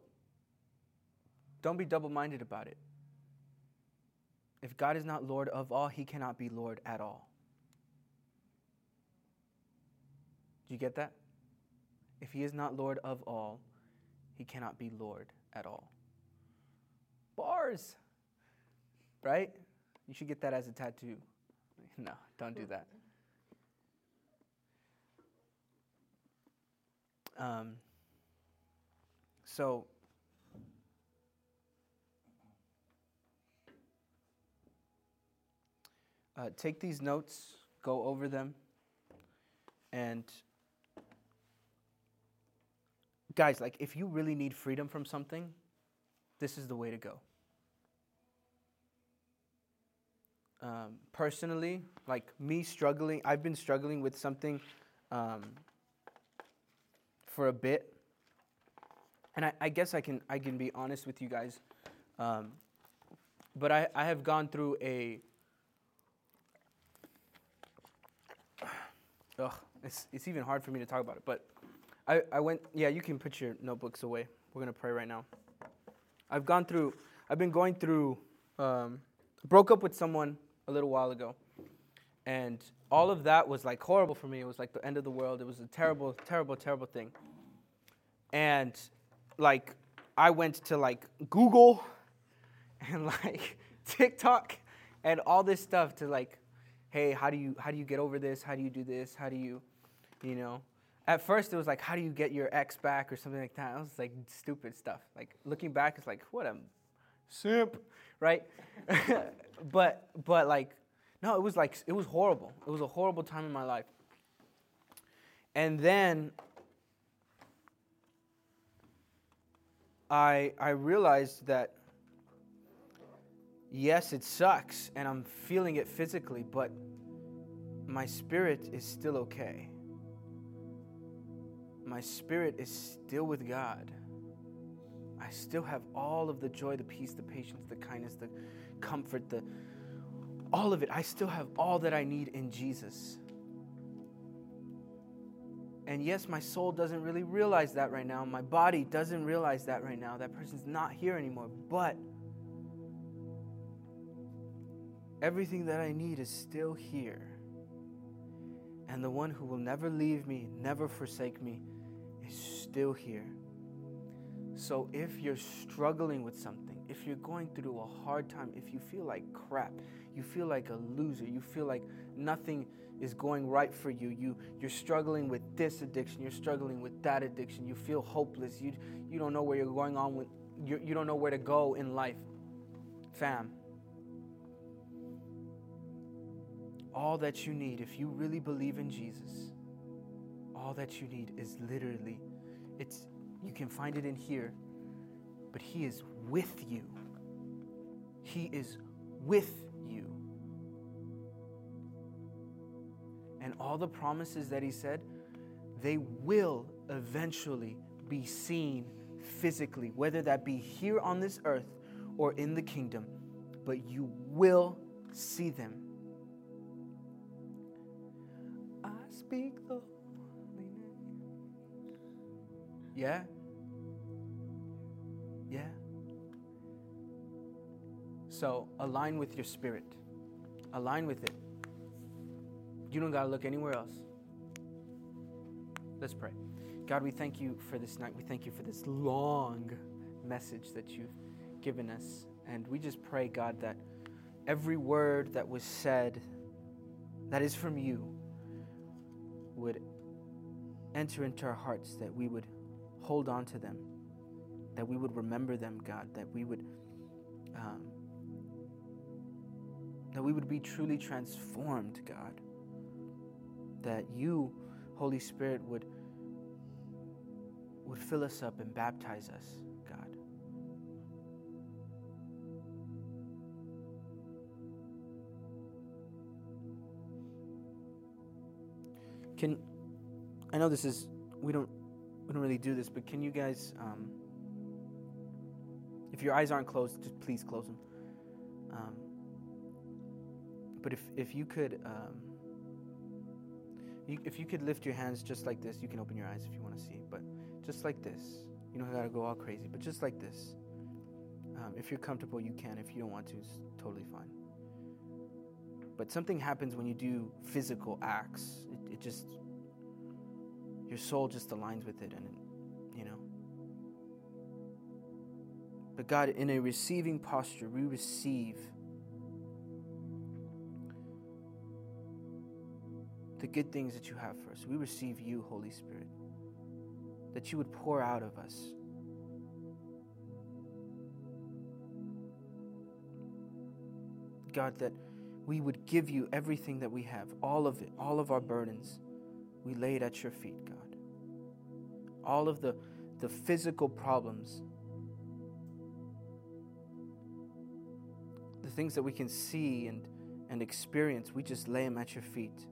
don't be double minded about it. If God is not Lord of all, he cannot be Lord at all. Do you get that? If he is not Lord of all, he cannot be Lord at all. Bars, right? You should get that as a tattoo. No, don't do that. Um, so, uh, take these notes, go over them, and guys, like if you really need freedom from something, this is the way to go. Um, personally, like me struggling, I've been struggling with something um, for a bit, and I, I, guess I can I can be honest with you guys. Um, but I, I have gone through a ugh, it's it's even hard for me to talk about it. But I, I went yeah, you can put your notebooks away. We're gonna pray right now. I've gone through I've been going through um, broke up with someone a little while ago. And all of that was like horrible for me. It was like the end of the world. It was a terrible, terrible, terrible thing. And like I went to like Google [laughs] and like [laughs] TikTok and all this stuff to like, hey, how do you how do you get over this? How do you do this? How do you, you know? At first it was like, how do you get your ex back or something like that? It was like stupid stuff. Like looking back, it's like, what a simp, right? [laughs] but but like no, it was like it was horrible. It was a horrible time in my life. And then I I realized that yes, it sucks and I'm feeling it physically, but my spirit is still okay. My spirit is still with God. I still have all of the joy, the peace, the patience, the kindness, the comfort, the all of it. I still have all that I need in Jesus. And yes, my soul doesn't really realize that right now. My body doesn't realize that right now. That person's not here anymore. But everything that I need is still here. And the one who will never leave me, never forsake me, is still here. So if you're struggling with something, if you're going through a hard time, if you feel like crap, you feel like a loser, you feel like nothing is going right for you, you you're struggling with this addiction, you're struggling with that addiction, you feel hopeless, you you don't know where you're going on with you, you don't know where to go in life. Fam, all that you need, if you really believe in Jesus, all that you need is literally, it's you can find it in here, but He is with you. He is with you. And all the promises that He said, they will eventually be seen physically, whether that be here on this earth or in the kingdom, but you will see them. I speak the yeah? Yeah? So align with your spirit, align with it. You don't got to look anywhere else. Let's pray. God, we thank you for this night. We thank you for this long message that you've given us. And we just pray, God, that every word that was said that is from you would enter into our hearts, that we would hold on to them, that we would remember them, God, that we would. Um, that we would be truly transformed, God. That you, Holy Spirit, would, would fill us up and baptize us, God. Can I know this is we don't we don't really do this, but can you guys um, if your eyes aren't closed, just please close them. Um, but if if you could, um, you, if you could lift your hands just like this, you can open your eyes if you want to see, but just like this. You don't gotta go all crazy, but just like this. Um, if you're comfortable, you can. If you don't want to, it's totally fine. But something happens when you do physical acts. It, it just your soul just aligns with it and you but god in a receiving posture we receive the good things that you have for us we receive you holy spirit that you would pour out of us god that we would give you everything that we have all of it all of our burdens we lay it at your feet, God. All of the, the physical problems, things that we can see and, and experience, we just lay them at your feet.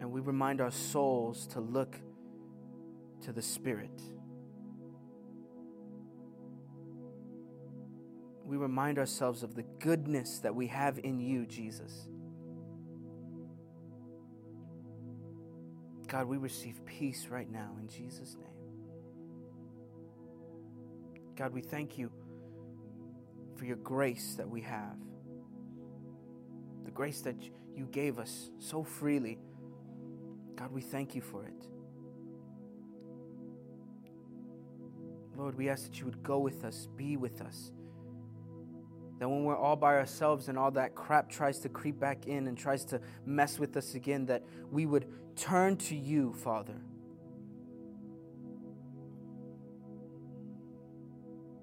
And we remind our souls to look to the Spirit. We remind ourselves of the goodness that we have in you, Jesus. God, we receive peace right now in Jesus' name. God, we thank you for your grace that we have. The grace that you gave us so freely. God, we thank you for it. Lord, we ask that you would go with us, be with us. That when we're all by ourselves and all that crap tries to creep back in and tries to mess with us again, that we would turn to you, Father.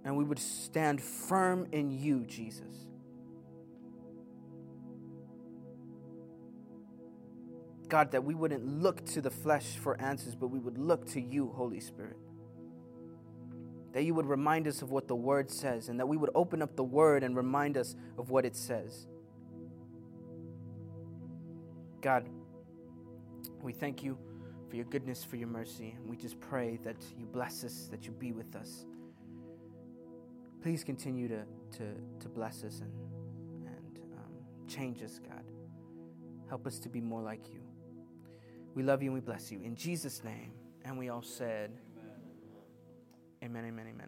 And we would stand firm in you, Jesus. God, that we wouldn't look to the flesh for answers, but we would look to you, Holy Spirit. That you would remind us of what the Word says, and that we would open up the Word and remind us of what it says. God, we thank you for your goodness, for your mercy. And we just pray that you bless us, that you be with us. Please continue to, to, to bless us and, and um, change us, God. Help us to be more like you. We love you and we bless you. In Jesus' name. And we all said, Amen, amen, amen. amen.